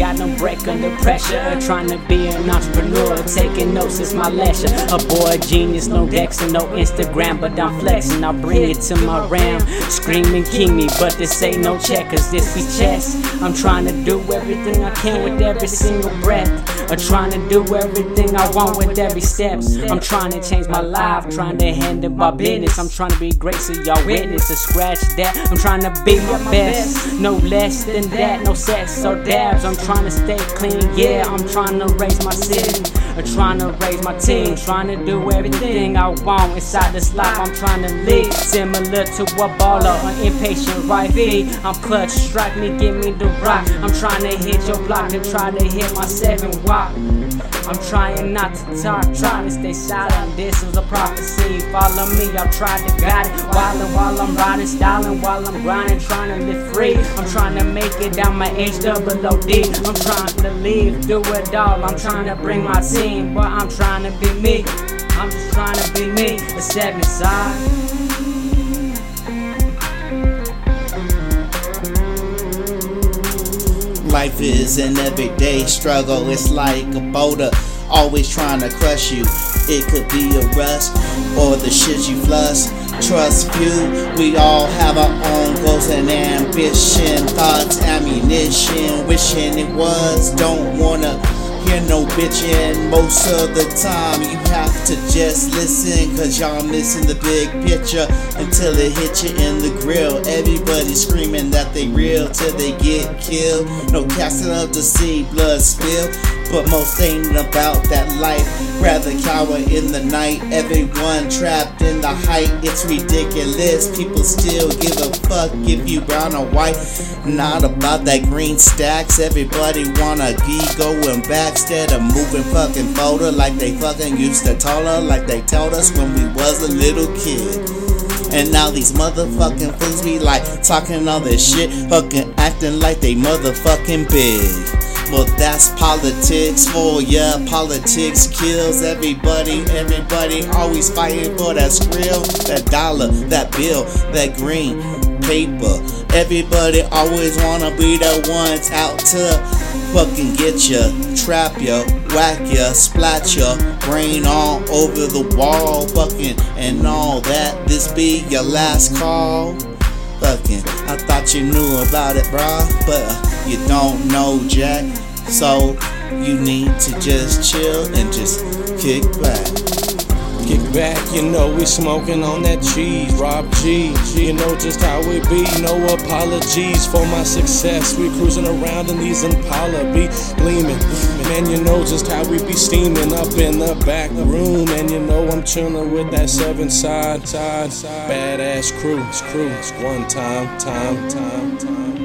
got no break under pressure. Trying to be an entrepreneur, taking notes is my leisure. A boy genius, no Dex and no Instagram, but I'm flexing. I bring it to my ram, screaming king me, but this ain't no checkers, this be chess. I'm trying to do everything I can with every single breath. I'm trying to do everything I want with every step. I'm trying to change my life, trying to handle my business. I'm trying to be great so y'all witness to scratch that. I'm trying to be my best, no less than that, no sex or dabs. I'm trying to stay clean, yeah. I'm trying to raise my city. I'm trying to raise my team, trying to do everything I want inside this life. I'm trying to live similar to a baller, an impatient right. I'm clutch, strike me, give me the rock. I'm trying to hit your block and try to hit my seven walk. I'm trying not to talk, trying to stay silent. This is a prophecy. Follow me, I'll try to guide it. While, while I'm riding, styling, while I'm grinding, trying to live free. I'm trying to make it down my H double O D. I'm trying to leave, do it all. I'm trying to bring my team, but I'm trying to be me. I'm just trying to be me, a seven side. Life is an everyday struggle, it's like a boulder always trying to crush you. It could be a rust or the shit you flush. Trust few, we all have our own goals and ambition, thoughts, ammunition. Wishing it was, don't wanna hear no bitching. Most of the time, you have to just listen, cause y'all missing the big picture until it hits you in the grill. Everybody screaming that they real till they get killed. No casting of the sea, blood spill. But most ain't about that life. Rather cower in the night. Everyone trapped in the height. It's ridiculous. People still give a fuck if you brown or white. Not about that green stacks. Everybody wanna be going back instead of moving fucking forward like they fucking used to tell her, like they told us when we was a little kid. And now these motherfucking fools be like talking all this shit, fucking acting like they motherfucking big. Well, that's politics oh, for ya. Politics kills everybody. Everybody always fighting for that skrill, that dollar, that bill, that green paper. Everybody always wanna be the ones out to fucking get ya, trap ya, whack ya, splat ya, brain all over the wall, fucking and all that. This be your last call. Fucking, I thought you knew about it, bruh, but you don't know Jack. So you need to just chill and just kick back. Kick back, you know we smoking on that cheese. Rob G, you know just how we be. No apologies for my success. We cruising around in these Impala, be gleaming. Man, you know just how we be steaming up in the back room. And you know I'm chilling with that seven side, side, side. Badass crew, crew. One time, time, time, time.